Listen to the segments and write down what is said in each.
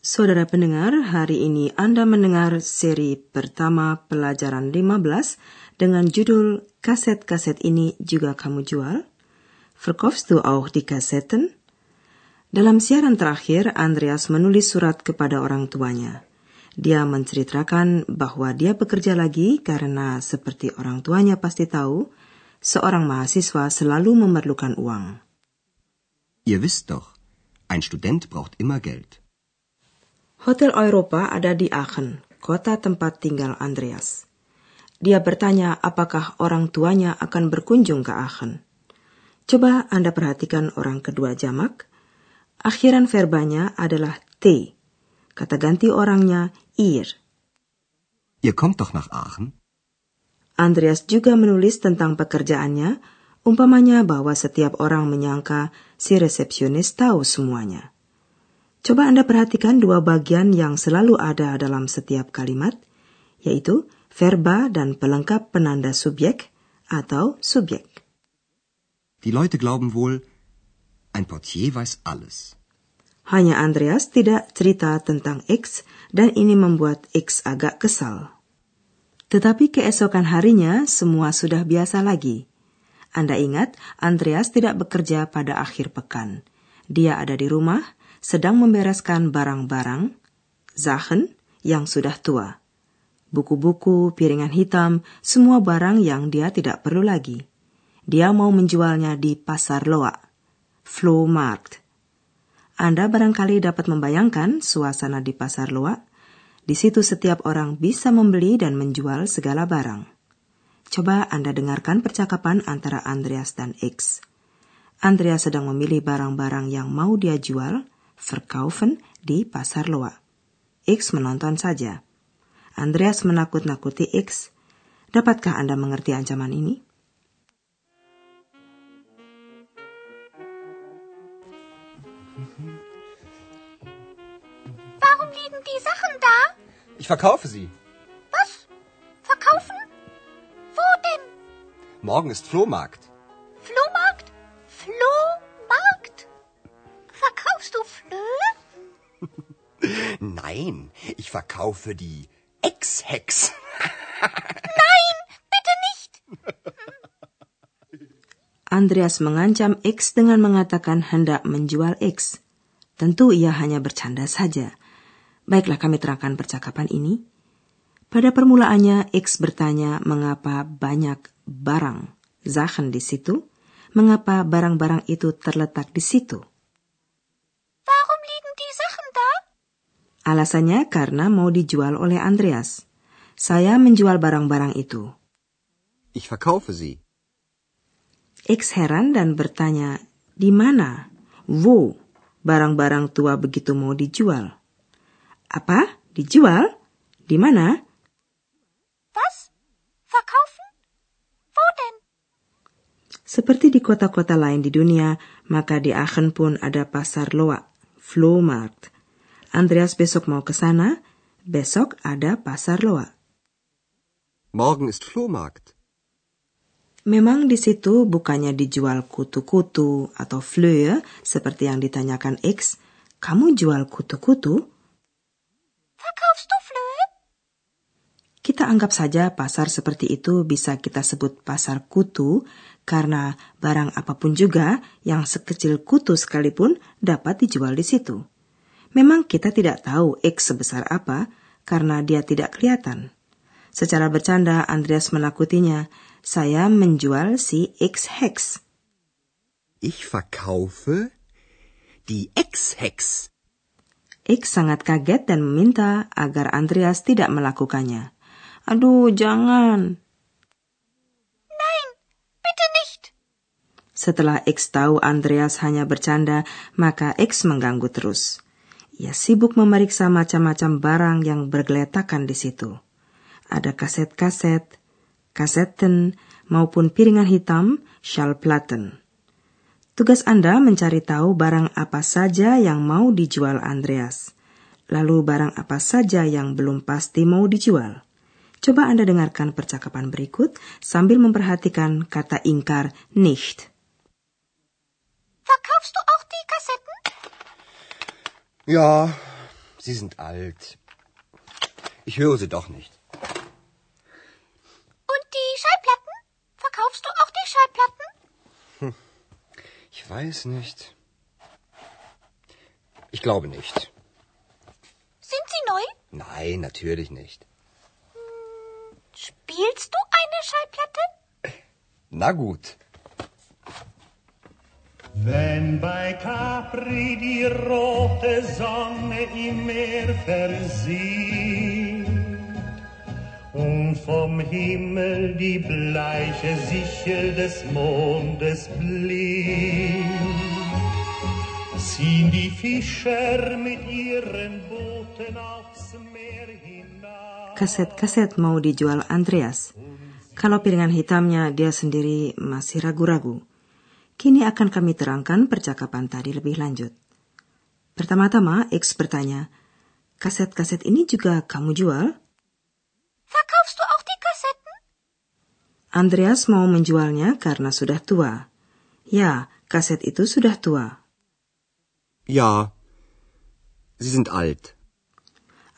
Saudara pendengar, hari ini Anda mendengar seri pertama pelajaran 15 dengan judul Kaset-kaset ini juga kamu jual? Verkaufst du auch die Kassetten? Dalam siaran terakhir, Andreas menulis surat kepada orang tuanya. Dia menceritakan bahwa dia bekerja lagi karena seperti orang tuanya pasti tahu, seorang mahasiswa selalu memerlukan uang. Ihr wisst doch, ein Student braucht immer Geld. Hotel Europa ada di Aachen, kota tempat tinggal Andreas. Dia bertanya apakah orang tuanya akan berkunjung ke Aachen. Coba Anda perhatikan orang kedua jamak. Akhiran verbanya adalah T. Kata ganti orangnya ihr. Ihr kommt doch nach Aachen? Andreas juga menulis tentang pekerjaannya, umpamanya bahwa setiap orang menyangka si resepsionis tahu semuanya. Coba Anda perhatikan dua bagian yang selalu ada dalam setiap kalimat, yaitu verba dan pelengkap penanda subjek atau subjek. Die Leute glauben wohl, ein Portier weiß alles. Hanya Andreas tidak cerita tentang X dan ini membuat X agak kesal. Tetapi keesokan harinya semua sudah biasa lagi. Anda ingat, Andreas tidak bekerja pada akhir pekan. Dia ada di rumah sedang membereskan barang-barang, Sachen, yang sudah tua. Buku-buku, piringan hitam, semua barang yang dia tidak perlu lagi. Dia mau menjualnya di pasar loa, Flohmarkt. Anda barangkali dapat membayangkan suasana di pasar loa. Di situ setiap orang bisa membeli dan menjual segala barang. Coba Anda dengarkan percakapan antara Andreas dan X. Andreas sedang memilih barang-barang yang mau dia jual, verkaufen di pasar Loa. X menonton saja. Andreas menakut-nakuti X. Dapatkah Anda mengerti ancaman ini? Warum liegen die Sachen da? Ich verkaufe sie. Was? Verkaufen? Wo denn? Morgen ist Flohmarkt. Flohmarkt? Verkaufst du Flöhe? Nein, ich verkaufe die Ex-Hex. Nein, bitte nicht. Andreas mengancam X dengan mengatakan hendak menjual X. Tentu ia hanya bercanda saja. Baiklah kami terangkan percakapan ini. Pada permulaannya, X bertanya mengapa banyak barang, Sachen di situ, mengapa barang-barang itu terletak di situ. Alasannya karena mau dijual oleh Andreas. Saya menjual barang-barang itu. Ich verkaufe sie. X heran dan bertanya, di mana? Wo? Barang-barang tua begitu mau dijual. Apa? Dijual? Di mana? Was? Verkaufen? Wo denn? Seperti di kota-kota lain di dunia, maka di Aachen pun ada pasar loa, Flohmarkt. Andreas besok mau ke sana, besok ada pasar loa. Morgen ist Flohmarkt. Memang di situ bukannya dijual kutu-kutu atau flöhe seperti yang ditanyakan X. Kamu jual kutu-kutu? Verkaufst du Flöhe? Kita anggap saja pasar seperti itu bisa kita sebut pasar kutu karena barang apa pun juga yang sekecil kutu sekalipun dapat dijual di situ. Memang kita tidak tahu X sebesar apa karena dia tidak kelihatan. Secara bercanda Andreas menakutinya, saya menjual si X-Hex. Ich verkaufe die Ex-Hex. X sangat kaget dan meminta agar Andreas tidak melakukannya. Aduh, jangan. Nein, bitte nicht. Setelah X tahu Andreas hanya bercanda, maka X mengganggu terus. Ia sibuk memeriksa macam-macam barang yang bergeletakan di situ. Ada kaset-kaset, kasetten, maupun piringan hitam, Schallplatten. Tugas Anda mencari tahu barang apa saja yang mau dijual Andreas. Lalu barang apa saja yang belum pasti mau dijual. Coba Anda dengarkan percakapan berikut sambil memperhatikan kata ingkar nicht. Verkaufst du auch die Kassetten? Ja, sie sind alt. Ich höre sie doch nicht. Und die Schallplatten? Verkaufst du auch die Schallplatten? Ich weiß nicht. Ich glaube nicht. Sind sie neu? Nein, natürlich nicht. Spielst du eine Schallplatte? Na gut. Wenn bei Capri die rote Sonne im Meer versieht und vom Himmel die bleiche Sichel des Mondes blinkt, ziehen die Fischer mit ihren Booten aufs Meer hinaus. Kaset-kaset mau dijual Andreas. Kalau piringan hitamnya dia sendiri masih ragu-ragu. Kini akan kami terangkan percakapan tadi lebih lanjut. Pertama-tama, X bertanya, kaset-kaset ini juga kamu jual? Verkaufst du auch die Kassetten? Andreas mau menjualnya karena sudah tua. Ya, kaset itu sudah tua. Ja, sie sind alt.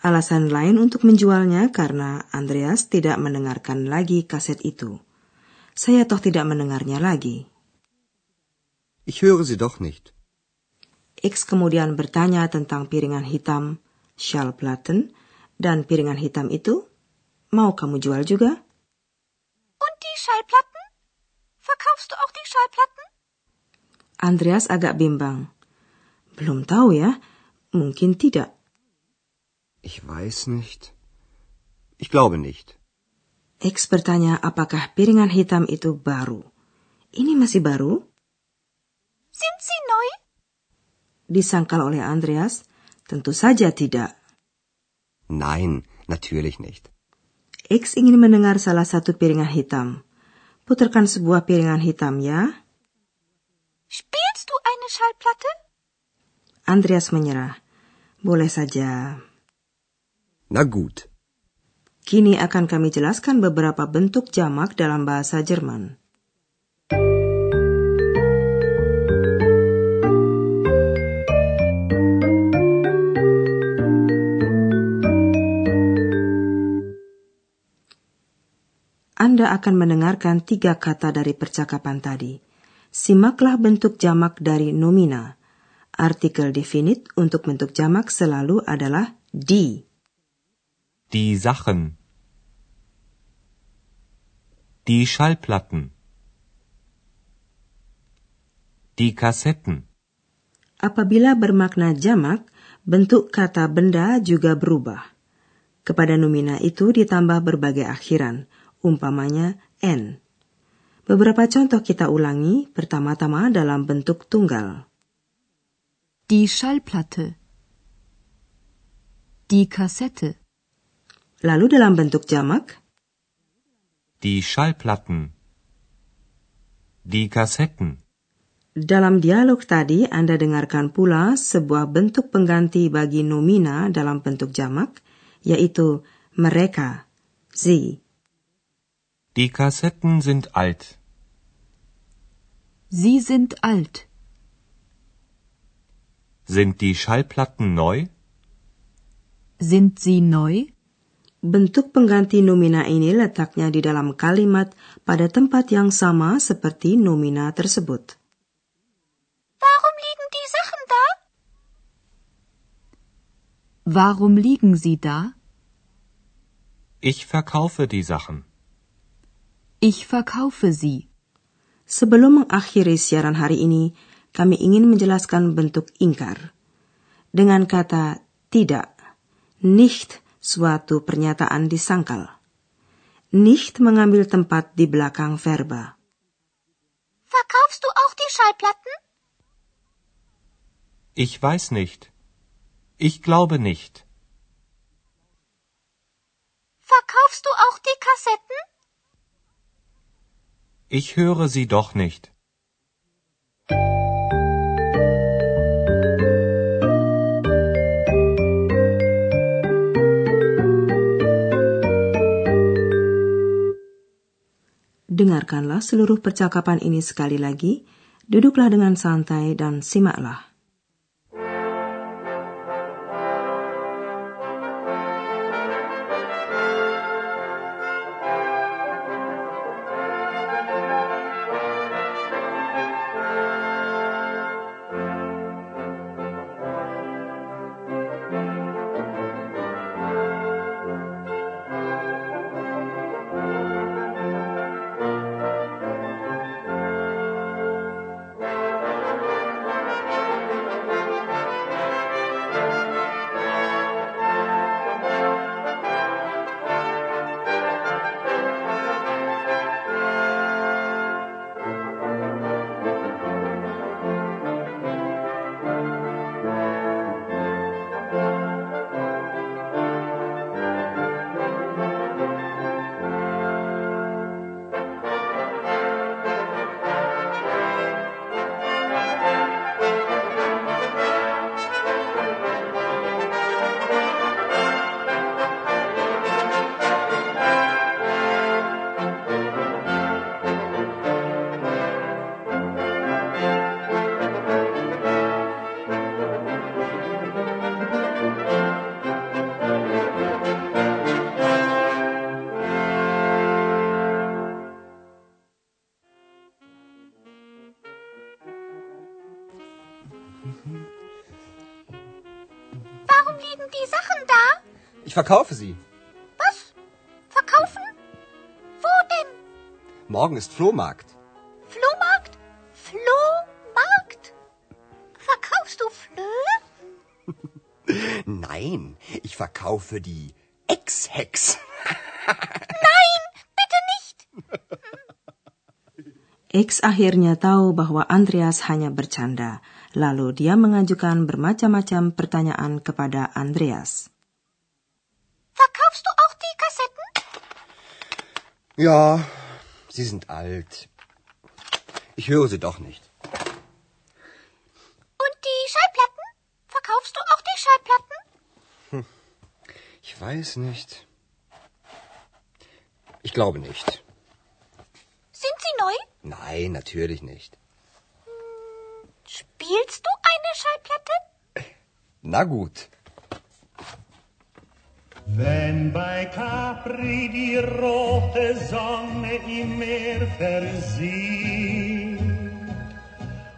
Alasan lain untuk menjualnya karena Andreas tidak mendengarkan lagi kaset itu. Saya toh tidak mendengarnya lagi. Ich höre sie doch nicht. X kemudian bertanya tentang piringan hitam, Schallplatten, dan piringan hitam itu, mau kamu jual juga? Und die Schallplatten? Verkaufst du auch die Schallplatten? Andreas agak bimbang. Belum tahu ya, mungkin tidak. Ich weiß nicht. Ich glaube nicht. X bertanya apakah piringan hitam itu baru. Ini masih baru? Sind sie neu? Disangkal oleh Andreas, tentu saja tidak. Nein, natürlich nicht. X ingin mendengar salah satu piringan hitam. Putarkan sebuah piringan hitam ya. Spielst du eine Schallplatte? Andreas menyerah. Boleh saja. Na gut. Kini akan kami jelaskan beberapa bentuk jamak dalam bahasa Jerman. Anda akan mendengarkan tiga kata dari percakapan tadi. Simaklah bentuk jamak dari nomina. Artikel definit untuk bentuk jamak selalu adalah die. Die Sachen. Die Schallplatten. Die Kassetten. Apabila bermakna jamak, bentuk kata benda juga berubah. Kepada nomina itu ditambah berbagai akhiran, umpamanya n. Beberapa contoh kita ulangi pertama-tama dalam bentuk tunggal. Die Schallplatte. Die Kassette. Lalu dalam bentuk jamak, Die Schallplatten. Die Kassetten. dalam dialog tadi Anda dengarkan pula sebuah bentuk pengganti bagi nomina dalam bentuk jamak, yaitu mereka, sie. Die Kassetten sind alt. Sie sind alt. Sind die Schallplatten neu? Sind sie neu? Bentuk pengganti nomina ini letaknya di dalam kalimat pada tempat yang sama seperti nomina tersebut. Warum liegen die Sachen da? Warum liegen sie da? Ich verkaufe die Sachen. Ich verkaufe sie. Sebelum mengakhiri siaran hari ini, kami ingin menjelaskan bentuk ingkar. Dengan kata tidak, nicht suatu pernyataan disangkal. Nicht mengambil tempat di belakang verba. Verkaufst du auch die Schallplatten? Ich weiß nicht. Ich glaube nicht. Verkaufst du auch die Kassetten? Ich höre Sie doch nicht. Dengarkanlah seluruh percakapan ini sekali lagi. Duduklah dengan santai dan simaklah. Ich verkaufe sie. Was? Verkaufen? Wo denn? Morgen ist Flohmarkt. Flohmarkt? Flohmarkt? Verkaufst du Flöhe? Nein, ich verkaufe die Ex-Hex. Nein, bitte nicht. X akhirnya tahu bahwa Andreas hanya bercanda. Lalu dia mengajukan bermacam-macam pertanyaan kepada Andreas. Verkaufst du auch die Kassetten? Ja, sie sind alt. Ich höre sie doch nicht. Und die Schallplatten? Verkaufst du auch die Schallplatten? Ich weiß nicht. Ich glaube nicht. Sind sie neu? Nein, natürlich nicht. Spielst du eine Schallplatte? Na gut. Wenn bei Capri die rote Sonne im Meer versieht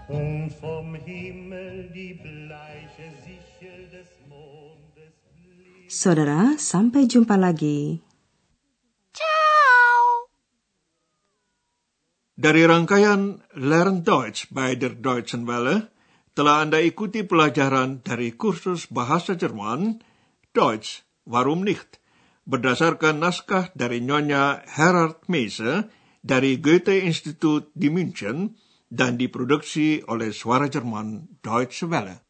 und vom Himmel die bleiche Sichel des Mondes Saudara, sampai jumpa lagi. Ciao. Dari rangkaian Learn Deutsch by der Deutschen Welle, telah Anda ikuti pelajaran dari kursus bahasa Jerman, Deutsch, warum nicht, berdasarkan naskah dari Nyonya Herard Meise dari Goethe Institut di München dan diproduksi oleh Suara Jerman Deutsche Welle.